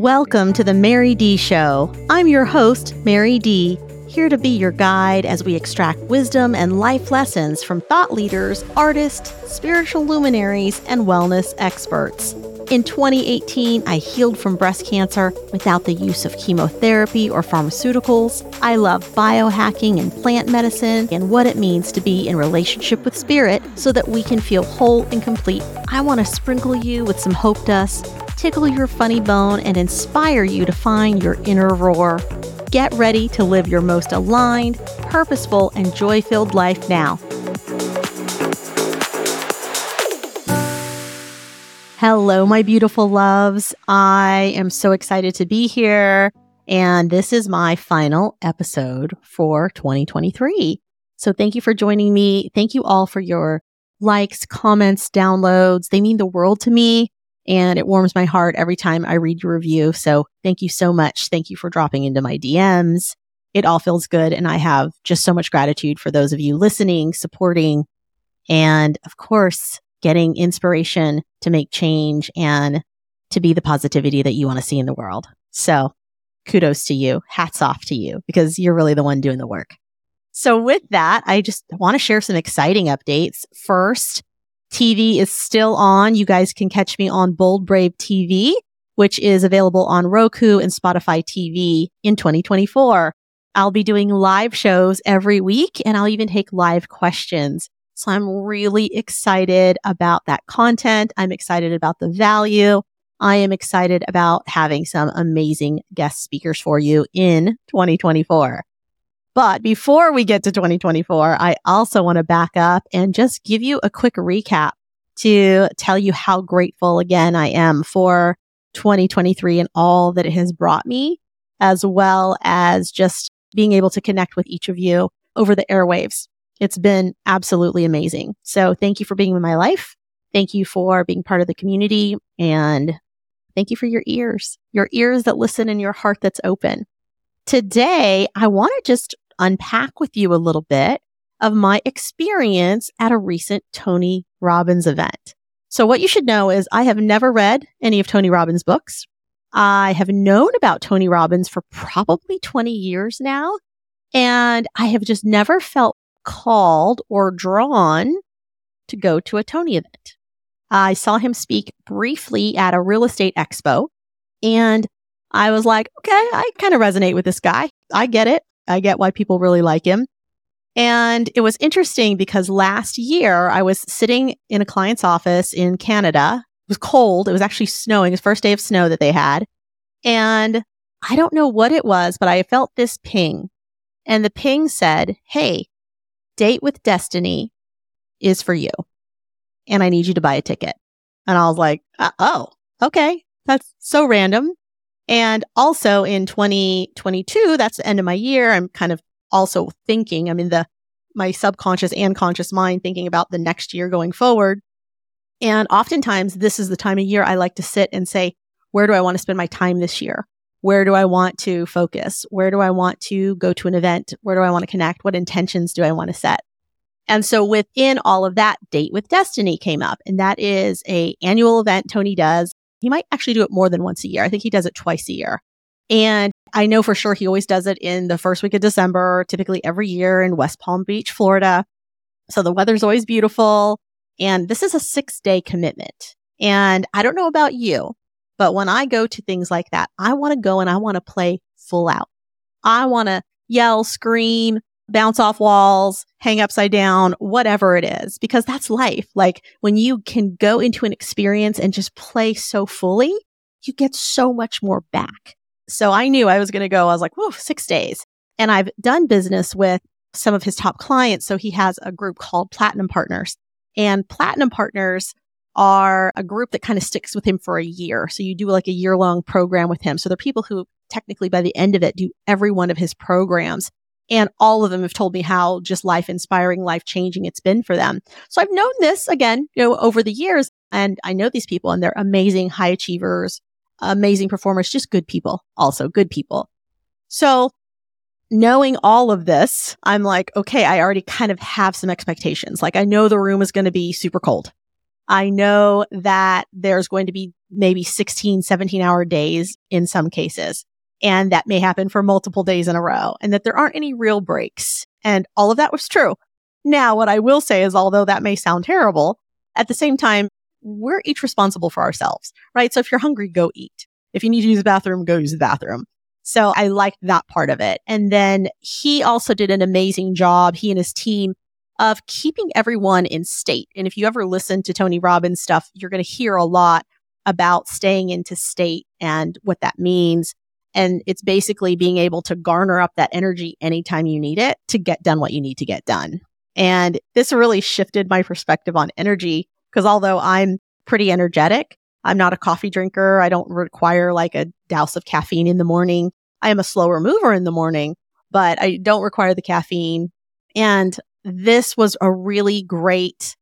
Welcome to the Mary D Show. I'm your host, Mary D, here to be your guide as we extract wisdom and life lessons from thought leaders, artists, spiritual luminaries, and wellness experts. In 2018, I healed from breast cancer without the use of chemotherapy or pharmaceuticals. I love biohacking and plant medicine and what it means to be in relationship with spirit so that we can feel whole and complete. I want to sprinkle you with some hope dust, tickle your funny bone, and inspire you to find your inner roar. Get ready to live your most aligned, purposeful, and joy filled life now. Hello, my beautiful loves. I am so excited to be here. And this is my final episode for 2023. So thank you for joining me. Thank you all for your likes, comments, downloads. They mean the world to me and it warms my heart every time I read your review. So thank you so much. Thank you for dropping into my DMs. It all feels good. And I have just so much gratitude for those of you listening, supporting, and of course, getting inspiration to make change and to be the positivity that you want to see in the world. So kudos to you. Hats off to you because you're really the one doing the work. So with that, I just want to share some exciting updates. First, TV is still on. You guys can catch me on Bold Brave TV, which is available on Roku and Spotify TV in 2024. I'll be doing live shows every week and I'll even take live questions. So I'm really excited about that content. I'm excited about the value. I am excited about having some amazing guest speakers for you in 2024. But before we get to 2024, I also want to back up and just give you a quick recap to tell you how grateful again I am for 2023 and all that it has brought me, as well as just being able to connect with each of you over the airwaves. It's been absolutely amazing. So thank you for being in my life. Thank you for being part of the community and thank you for your ears, your ears that listen and your heart that's open. Today, I want to just unpack with you a little bit of my experience at a recent Tony Robbins event. So what you should know is I have never read any of Tony Robbins' books. I have known about Tony Robbins for probably 20 years now. And I have just never felt called or drawn to go to a Tony event. I saw him speak briefly at a real estate expo and I was like, okay, I kind of resonate with this guy. I get it. I get why people really like him. And it was interesting because last year I was sitting in a client's office in Canada. It was cold. It was actually snowing. It was first day of snow that they had. And I don't know what it was, but I felt this ping. And the ping said, Hey, Date with Destiny is for you. And I need you to buy a ticket. And I was like, oh, okay. That's so random. And also in 2022, that's the end of my year. I'm kind of also thinking, I'm in the, my subconscious and conscious mind thinking about the next year going forward. And oftentimes this is the time of year I like to sit and say, where do I want to spend my time this year? Where do I want to focus? Where do I want to go to an event? Where do I want to connect? What intentions do I want to set? And so within all of that, Date with Destiny came up. And that is a annual event Tony does. He might actually do it more than once a year. I think he does it twice a year. And I know for sure he always does it in the first week of December, typically every year in West Palm Beach, Florida. So the weather's always beautiful. And this is a six day commitment. And I don't know about you, but when I go to things like that, I want to go and I want to play full out. I want to yell, scream, bounce off walls, hang upside down, whatever it is, because that's life. Like when you can go into an experience and just play so fully, you get so much more back. So I knew I was going to go. I was like, whoa, six days. And I've done business with some of his top clients. So he has a group called Platinum Partners. And Platinum Partners are a group that kind of sticks with him for a year. So you do like a year long program with him. So they're people who technically by the end of it do every one of his programs. And all of them have told me how just life inspiring, life changing it's been for them. So I've known this again, you know, over the years and I know these people and they're amazing high achievers, amazing performers, just good people, also good people. So knowing all of this, I'm like, okay, I already kind of have some expectations. Like I know the room is going to be super cold. I know that there's going to be maybe 16, 17 hour days in some cases. And that may happen for multiple days in a row and that there aren't any real breaks. And all of that was true. Now, what I will say is, although that may sound terrible, at the same time, we're each responsible for ourselves, right? So if you're hungry, go eat. If you need to use the bathroom, go use the bathroom. So I liked that part of it. And then he also did an amazing job, he and his team, of keeping everyone in state. And if you ever listen to Tony Robbins stuff, you're going to hear a lot about staying into state and what that means. And it's basically being able to garner up that energy anytime you need it to get done what you need to get done. And this really shifted my perspective on energy because although I'm pretty energetic, I'm not a coffee drinker. I don't require like a douse of caffeine in the morning. I am a slower mover in the morning, but I don't require the caffeine. And this was a really great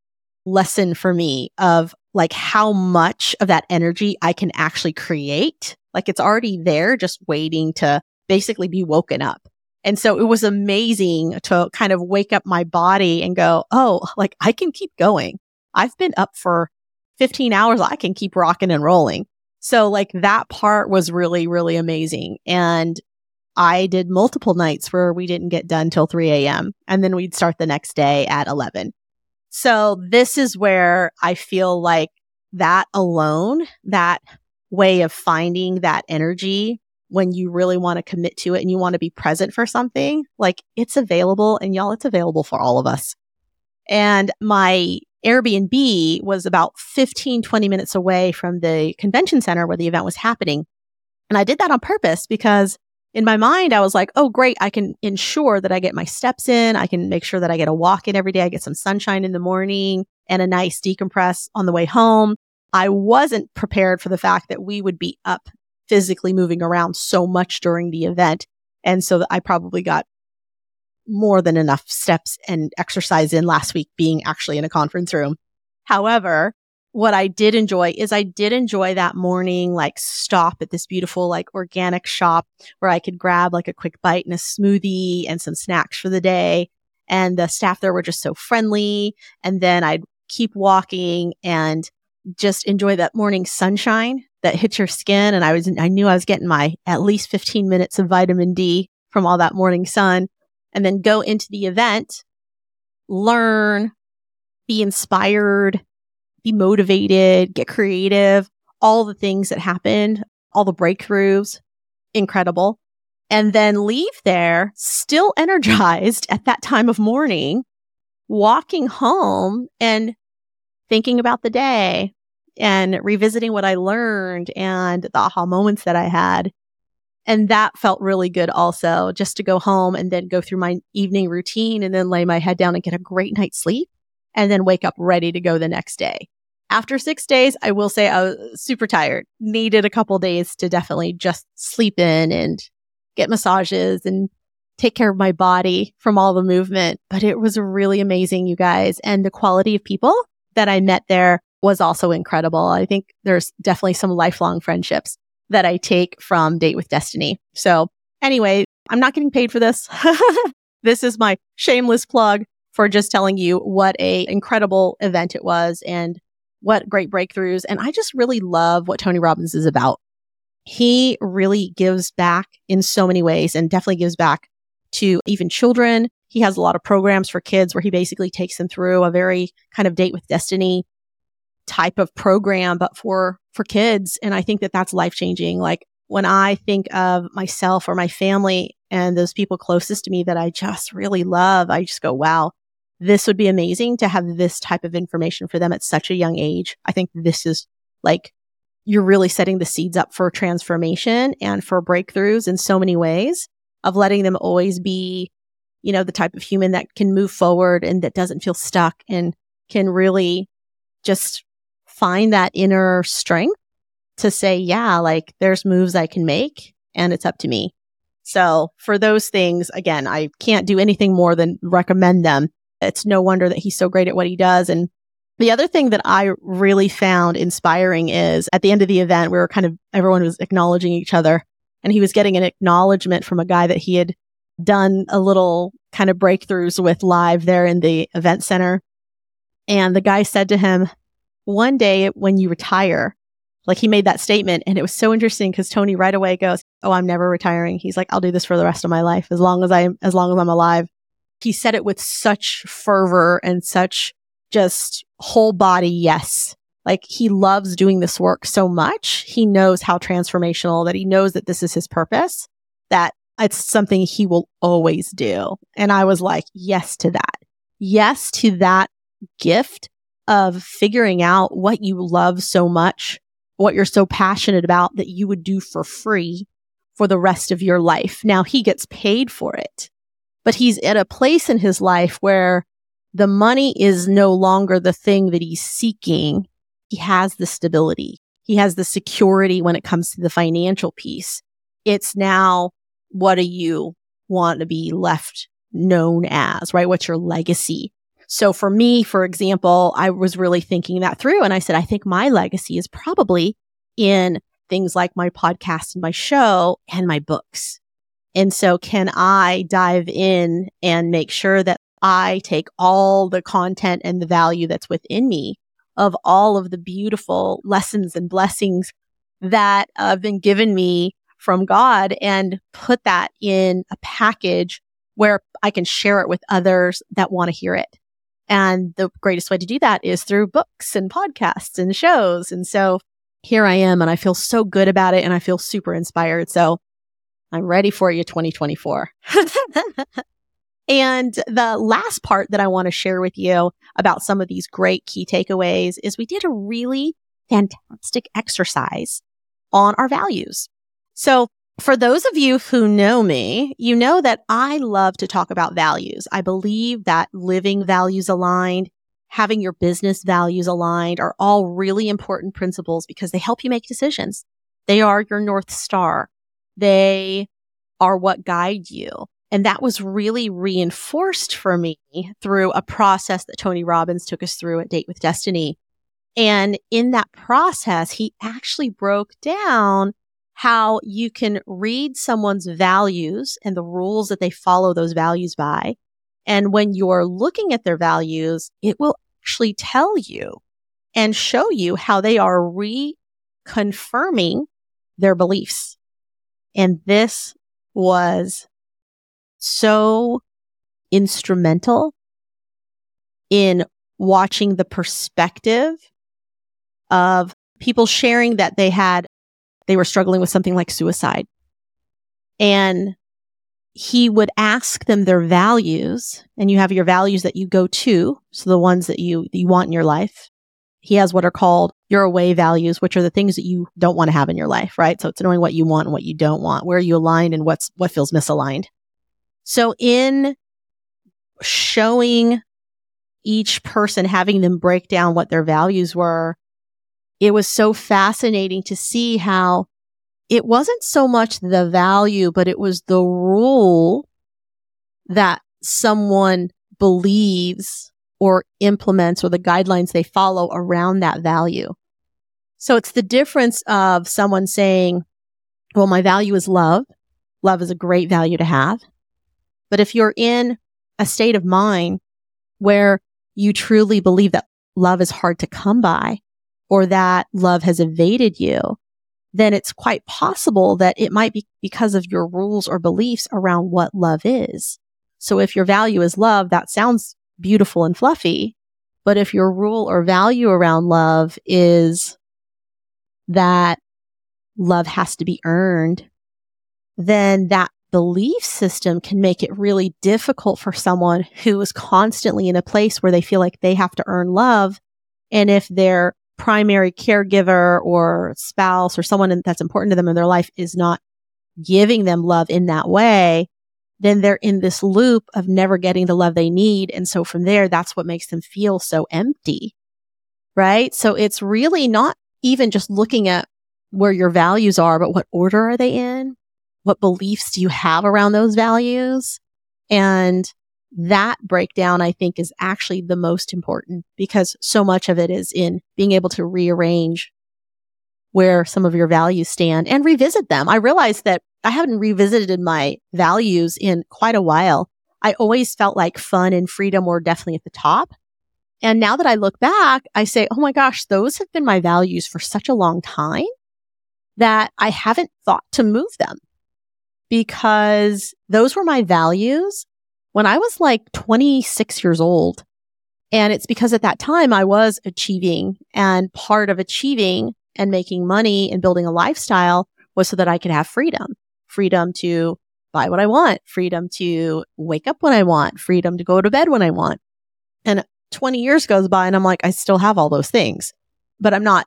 lesson for me of like how much of that energy I can actually create. Like it's already there, just waiting to basically be woken up. And so it was amazing to kind of wake up my body and go, Oh, like I can keep going. I've been up for 15 hours. I can keep rocking and rolling. So like that part was really, really amazing. And I did multiple nights where we didn't get done till 3 a.m. and then we'd start the next day at 11. So this is where I feel like that alone, that way of finding that energy when you really want to commit to it and you want to be present for something, like it's available and y'all, it's available for all of us. And my Airbnb was about 15, 20 minutes away from the convention center where the event was happening. And I did that on purpose because in my mind, I was like, oh, great. I can ensure that I get my steps in. I can make sure that I get a walk in every day. I get some sunshine in the morning and a nice decompress on the way home. I wasn't prepared for the fact that we would be up physically moving around so much during the event. And so I probably got more than enough steps and exercise in last week being actually in a conference room. However, what I did enjoy is I did enjoy that morning, like stop at this beautiful, like organic shop where I could grab like a quick bite and a smoothie and some snacks for the day. And the staff there were just so friendly. And then I'd keep walking and just enjoy that morning sunshine that hits your skin. And I was, I knew I was getting my at least 15 minutes of vitamin D from all that morning sun and then go into the event, learn, be inspired, be motivated, get creative, all the things that happened, all the breakthroughs, incredible. And then leave there still energized at that time of morning, walking home and thinking about the day and revisiting what I learned and the aha moments that I had. And that felt really good also, just to go home and then go through my evening routine and then lay my head down and get a great night's sleep and then wake up ready to go the next day. After six days, I will say I was super tired, needed a couple days to definitely just sleep in and get massages and take care of my body from all the movement. But it was really amazing, you guys. And the quality of people that I met there was also incredible. I think there's definitely some lifelong friendships that I take from Date with Destiny. So anyway, I'm not getting paid for this. this is my shameless plug for just telling you what a incredible event it was and what great breakthroughs. And I just really love what Tony Robbins is about. He really gives back in so many ways and definitely gives back to even children. He has a lot of programs for kids where he basically takes them through a very kind of date with destiny type of program, but for, for kids. And I think that that's life changing. Like when I think of myself or my family and those people closest to me that I just really love, I just go, wow, this would be amazing to have this type of information for them at such a young age. I think this is like, you're really setting the seeds up for transformation and for breakthroughs in so many ways of letting them always be, you know, the type of human that can move forward and that doesn't feel stuck and can really just find that inner strength to say, yeah, like there's moves I can make and it's up to me. So for those things, again, I can't do anything more than recommend them it's no wonder that he's so great at what he does. And the other thing that I really found inspiring is at the end of the event, we were kind of, everyone was acknowledging each other and he was getting an acknowledgement from a guy that he had done a little kind of breakthroughs with live there in the event center. And the guy said to him, one day when you retire, Like he made that statement and it was so interesting because Tony right away goes, Oh, I'm never retiring. He's like, I'll do this for the rest of my life as long as I'm, as long as I'm alive. He said it with such fervor and such just whole body yes. Like he loves doing this work so much. He knows how transformational that he knows that this is his purpose, that it's something he will always do. And I was like, yes to that. Yes to that gift of figuring out what you love so much, what you're so passionate about that you would do for free for the rest of your life. Now he gets paid for it, but he's at a place in his life where the money is no longer the thing that he's seeking. He has the stability. He has the security when it comes to the financial piece. It's now, what do you want to be left known as, right? What's your legacy? So for me, for example, I was really thinking that through and I said, I think my legacy is probably in things like my podcast and my show and my books. And so can I dive in and make sure that I take all the content and the value that's within me of all of the beautiful lessons and blessings that have been given me from God and put that in a package where I can share it with others that want to hear it. And the greatest way to do that is through books and podcasts and shows. And so here I am and I feel so good about it and I feel super inspired. So I'm ready for you 2024. And the last part that I want to share with you about some of these great key takeaways is we did a really fantastic exercise on our values. So for those of you who know me, you know that I love to talk about values. I believe that living values aligned, having your business values aligned are all really important principles because they help you make decisions. They are your North Star. They are what guide you. And that was really reinforced for me through a process that Tony Robbins took us through at Date with Destiny. And in that process, he actually broke down how you can read someone's values and the rules that they follow those values by. And when you're looking at their values, it will actually tell you and show you how they are reconfirming their beliefs. And this was so instrumental in watching the perspective of people sharing that they had, they were struggling with something like suicide. And he would ask them their values and you have your values that you go to. So the ones that you, you want in your life. He has what are called your away values, which are the things that you don't want to have in your life, right? So it's knowing what you want and what you don't want. Where are you aligned and what's, what feels misaligned? So in showing each person, having them break down what their values were, it was so fascinating to see how it wasn't so much the value, but it was the rule that someone believes or implements or the guidelines they follow around that value. So it's the difference of someone saying, well, my value is love. Love is a great value to have. But if you're in a state of mind where you truly believe that love is hard to come by or that love has evaded you, then it's quite possible that it might be because of your rules or beliefs around what love is. So if your value is love, that sounds beautiful and fluffy. But if your rule or value around love is that love has to be earned, then that belief system can make it really difficult for someone who is constantly in a place where they feel like they have to earn love. And if their primary caregiver or spouse or someone that's important to them in their life is not giving them love in that way, then they're in this loop of never getting the love they need. And so from there, that's what makes them feel so empty. Right. So it's really not even just looking at where your values are, but what order are they in? What beliefs do you have around those values? And that breakdown, I think, is actually the most important because so much of it is in being able to rearrange where some of your values stand and revisit them. I realized that I haven't revisited my values in quite a while. I always felt like fun and freedom were definitely at the top. And now that I look back, I say, oh my gosh, those have been my values for such a long time that I haven't thought to move them because those were my values when I was like 26 years old. And it's because at that time I was achieving and part of achieving and making money and building a lifestyle was so that I could have freedom, freedom to buy what I want, freedom to wake up when I want, freedom to go to bed when I want. And 20 years goes by and I'm like, I still have all those things, but I'm not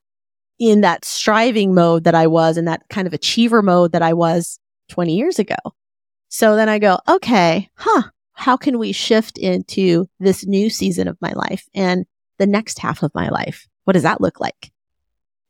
in that striving mode that I was in that kind of achiever mode that I was 20 years ago. So then I go, okay, huh, how can we shift into this new season of my life and the next half of my life? What does that look like?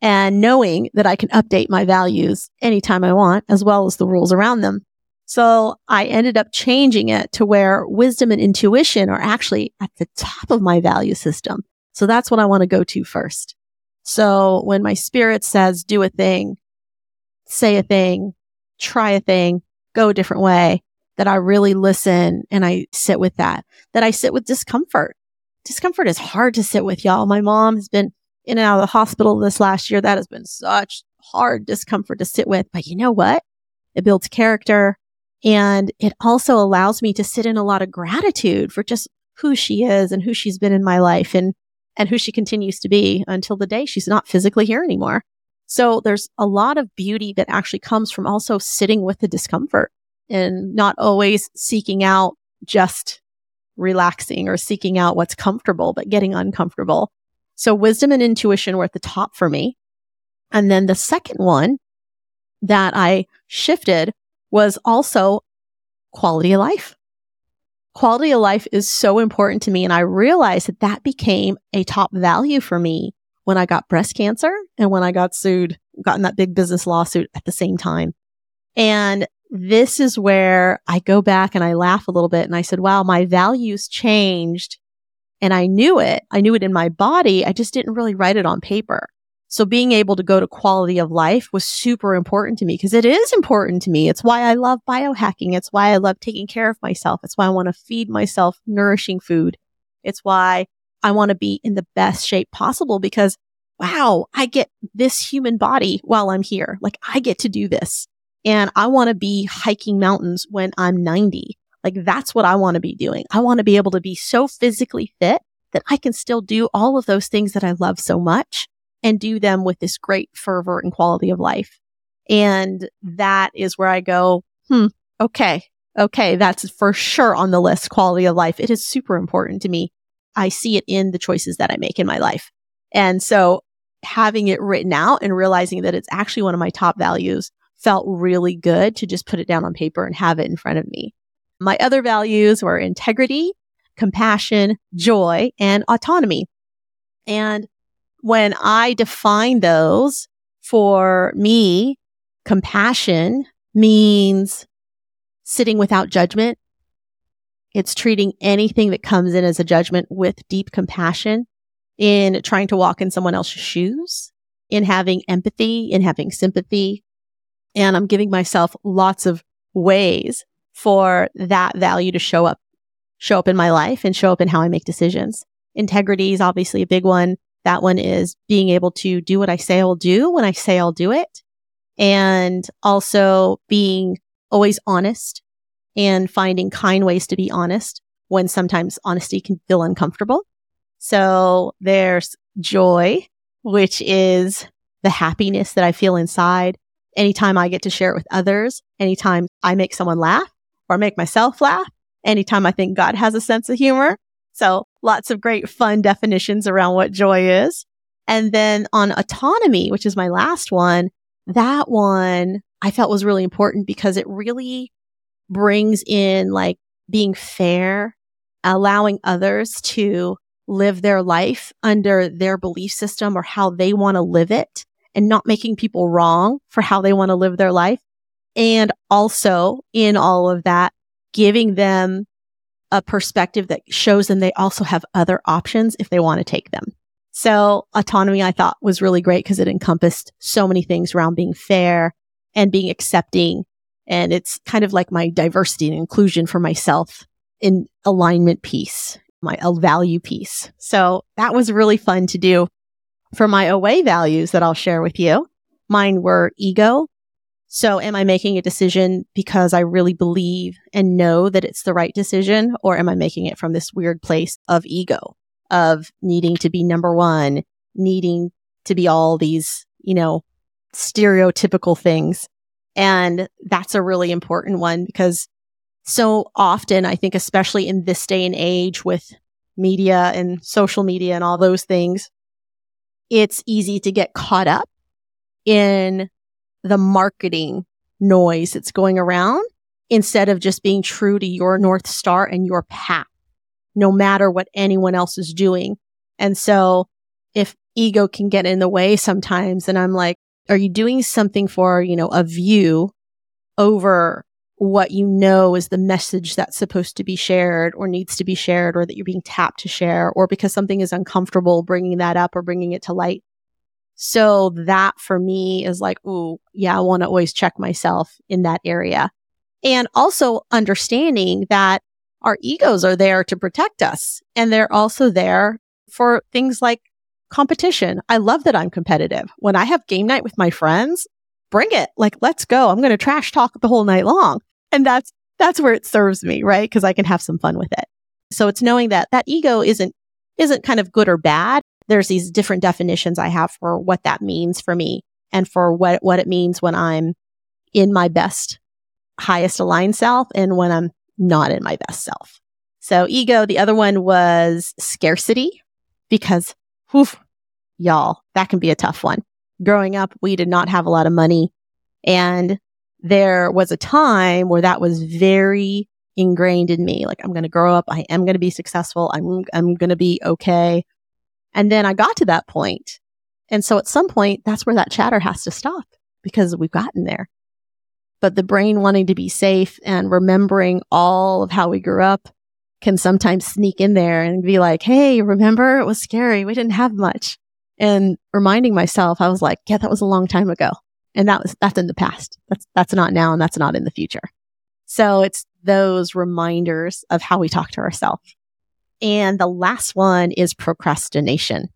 And knowing that I can update my values anytime I want, as well as the rules around them. So I ended up changing it to where wisdom and intuition are actually at the top of my value system. So that's what I want to go to first. So when my spirit says do a thing, say a thing, try a thing, go a different way, that I really listen and I sit with that, that I sit with discomfort. Discomfort is hard to sit with, y'all. My mom has been in and out of the hospital this last year. That has been such hard discomfort to sit with. But you know what? It builds character and it also allows me to sit in a lot of gratitude for just who she is and who she's been in my life and, and who she continues to be until the day she's not physically here anymore. So there's a lot of beauty that actually comes from also sitting with the discomfort and not always seeking out just relaxing or seeking out what's comfortable, but getting uncomfortable. So wisdom and intuition were at the top for me. And then the second one that I shifted was also quality of life. Quality of life is so important to me. And I realized that that became a top value for me when I got breast cancer and when I got sued, got in that big business lawsuit at the same time. And this is where I go back and I laugh a little bit and I said, wow, my values changed and I knew it. I knew it in my body. I just didn't really write it on paper. So being able to go to quality of life was super important to me because it is important to me. It's why I love biohacking. It's why I love taking care of myself. It's why I want to feed myself nourishing food. It's why I want to be in the best shape possible because wow, I get this human body while I'm here. Like I get to do this and I want to be hiking mountains when I'm 90. Like that's what I want to be doing. I want to be able to be so physically fit that I can still do all of those things that I love so much and do them with this great fervor and quality of life. And that is where I go, hmm, okay, okay, that's for sure on the list, quality of life. It is super important to me. I see it in the choices that I make in my life. And so having it written out and realizing that it's actually one of my top values felt really good to just put it down on paper and have it in front of me. My other values were integrity, compassion, joy, and autonomy. And when I define those for me, compassion means sitting without judgment, it's treating anything that comes in as a judgment with deep compassion in trying to walk in someone else's shoes, in having empathy, in having sympathy. And I'm giving myself lots of ways for that value to show up, show up in my life and show up in how I make decisions. Integrity is obviously a big one. That one is being able to do what I say I'll do when I say I'll do it. And also being always honest and finding kind ways to be honest when sometimes honesty can feel uncomfortable. So there's joy, which is the happiness that I feel inside anytime I get to share it with others, anytime I make someone laugh or make myself laugh, anytime I think God has a sense of humor. So lots of great fun definitions around what joy is. And then on autonomy, which is my last one, that one I felt was really important because it really brings in like being fair, allowing others to live their life under their belief system or how they want to live it and not making people wrong for how they want to live their life. And also in all of that, giving them a perspective that shows them they also have other options if they want to take them. So autonomy I thought was really great because it encompassed so many things around being fair and being accepting and it's kind of like my diversity and inclusion for myself in alignment piece. my value piece. So that was really fun to do. For my away values that I'll share with you, mine were ego. So am I making a decision because I really believe and know that it's the right decision? Or am I making it from this weird place of ego, of needing to be number one, needing to be all these, you know, stereotypical things. And that's a really important one because so often, I think, especially in this day and age with media and social media and all those things, it's easy to get caught up in the marketing noise that's going around instead of just being true to your North Star and your path, no matter what anyone else is doing. And so if ego can get in the way sometimes, and I'm like, are you doing something for, you know, a view over what you know is the message that's supposed to be shared or needs to be shared or that you're being tapped to share or because something is uncomfortable bringing that up or bringing it to light. So that for me is like, ooh, yeah, I want to always check myself in that area. And also understanding that our egos are there to protect us and they're also there for things like competition. I love that I'm competitive. When I have game night with my friends, bring it. Like, let's go. I'm going to trash talk the whole night long. And that's, that's where it serves me, right? Cause I can have some fun with it. So it's knowing that that ego isn't, isn't kind of good or bad. There's these different definitions I have for what that means for me and for what, what it means when I'm in my best, highest aligned self and when I'm not in my best self. So ego, the other one was scarcity because whew, y'all, that can be a tough one. Growing up, we did not have a lot of money and there was a time where that was very ingrained in me. Like, I'm going to grow up. I am going to be successful. I'm, I'm going to be okay. And then I got to that point. And so at some point, that's where that chatter has to stop because we've gotten there. But the brain wanting to be safe and remembering all of how we grew up can sometimes sneak in there and be like, Hey, remember it was scary. We didn't have much. And reminding myself, I was like, yeah, that was a long time ago. And that was, that's in the past. That's, that's not now and that's not in the future. So it's those reminders of how we talk to ourselves. And the last one is procrastination.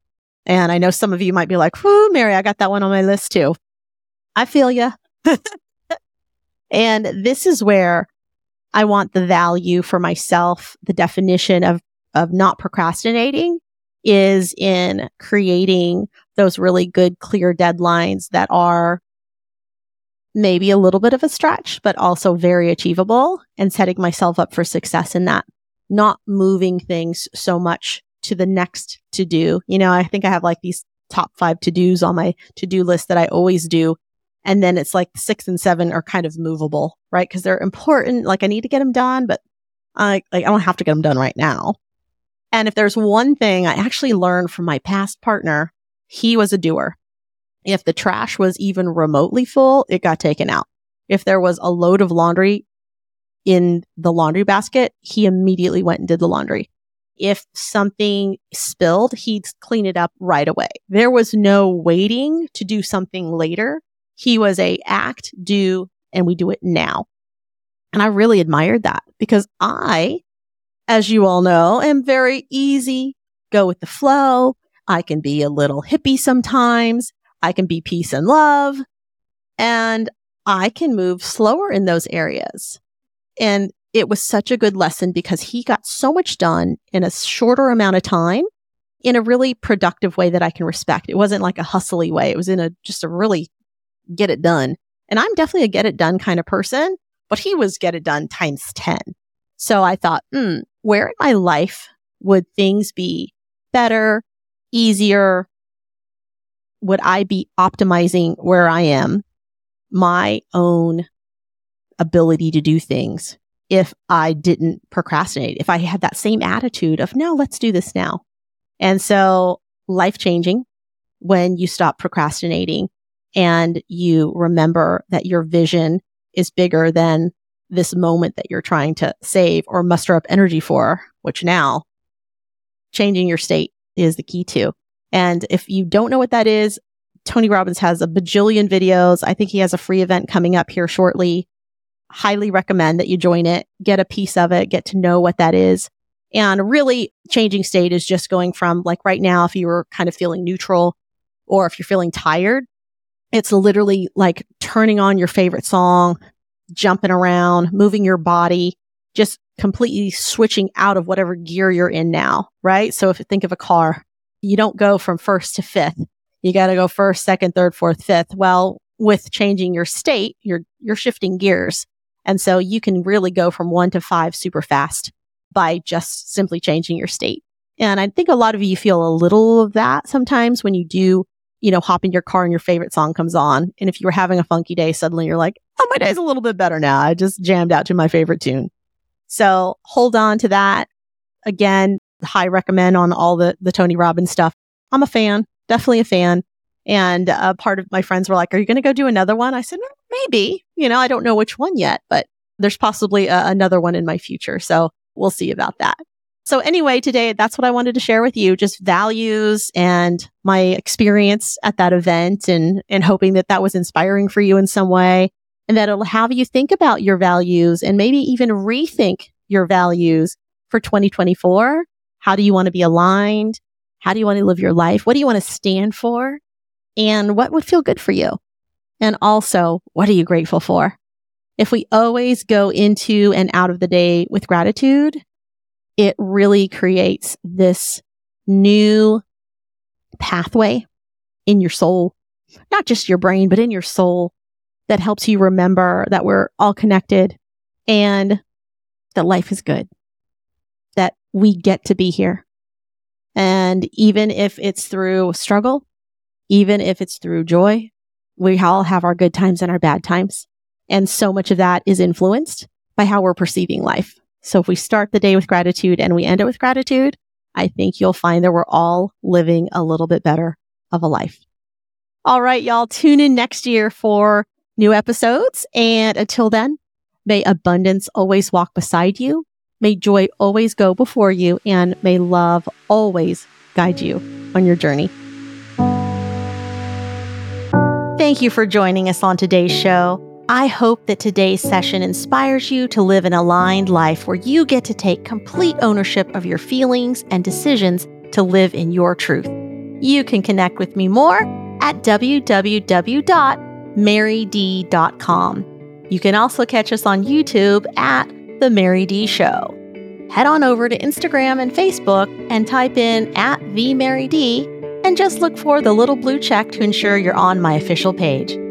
And I know some of you might be like, whoo, Mary, I got that one on my list too. I feel you. and this is where I want the value for myself, the definition of, of not procrastinating is in creating those really good, clear deadlines that are maybe a little bit of a stretch, but also very achievable and setting myself up for success in that, not moving things so much to the next to do. You know, I think I have like these top five to dos on my to do list that I always do. And then it's like six and seven are kind of movable, right? Cause they're important. Like I need to get them done, but I, like, I don't have to get them done right now. And if there's one thing I actually learned from my past partner, he was a doer. If the trash was even remotely full, it got taken out. If there was a load of laundry in the laundry basket, he immediately went and did the laundry. If something spilled, he'd clean it up right away. There was no waiting to do something later. He was a act, do, and we do it now. And I really admired that because I, as you all know, am very easy, go with the flow. I can be a little hippie sometimes. I can be peace and love and I can move slower in those areas. And it was such a good lesson because he got so much done in a shorter amount of time in a really productive way that I can respect. It wasn't like a hustly way. It was in a just a really get it done. And I'm definitely a get it done kind of person, but he was get it done times 10. So I thought, hmm, where in my life would things be better, easier, would I be optimizing where I am, my own ability to do things if I didn't procrastinate, if I had that same attitude of, no, let's do this now. And so life changing when you stop procrastinating and you remember that your vision is bigger than this moment that you're trying to save or muster up energy for, which now changing your state is the key to. And if you don't know what that is, Tony Robbins has a bajillion videos. I think he has a free event coming up here shortly. Highly recommend that you join it, get a piece of it, get to know what that is. And really changing state is just going from like right now, if you were kind of feeling neutral or if you're feeling tired, it's literally like turning on your favorite song, jumping around, moving your body, just completely switching out of whatever gear you're in now, right? So if you think of a car, you don't go from first to fifth. You got to go first, second, third, fourth, fifth. Well, with changing your state, you're, you're shifting gears. And so you can really go from one to five super fast by just simply changing your state. And I think a lot of you feel a little of that sometimes when you do, you know, hop in your car and your favorite song comes on. And if you were having a funky day, suddenly you're like, oh, my day's a little bit better now. I just jammed out to my favorite tune. So hold on to that. Again, high recommend on all the, the Tony Robbins stuff. I'm a fan, definitely a fan. And a uh, part of my friends were like, are you going to go do another one? I said, maybe, you know, I don't know which one yet, but there's possibly a, another one in my future. So we'll see about that. So anyway, today, that's what I wanted to share with you, just values and my experience at that event and, and hoping that that was inspiring for you in some way and that it'll have you think about your values and maybe even rethink your values for 2024. How do you want to be aligned? How do you want to live your life? What do you want to stand for? And what would feel good for you? And also, what are you grateful for? If we always go into and out of the day with gratitude, it really creates this new pathway in your soul, not just your brain, but in your soul that helps you remember that we're all connected and that life is good, that we get to be here. And even if it's through struggle, even if it's through joy, we all have our good times and our bad times. And so much of that is influenced by how we're perceiving life. So if we start the day with gratitude and we end it with gratitude, I think you'll find that we're all living a little bit better of a life. All right, y'all tune in next year for new episodes. And until then, may abundance always walk beside you. May joy always go before you and may love always guide you on your journey. Thank you for joining us on today's show. I hope that today's session inspires you to live an aligned life where you get to take complete ownership of your feelings and decisions to live in your truth. You can connect with me more at www.maryd.com. You can also catch us on YouTube at The Mary D Show. Head on over to Instagram and Facebook and type in at The Mary D and just look for the little blue check to ensure you're on my official page.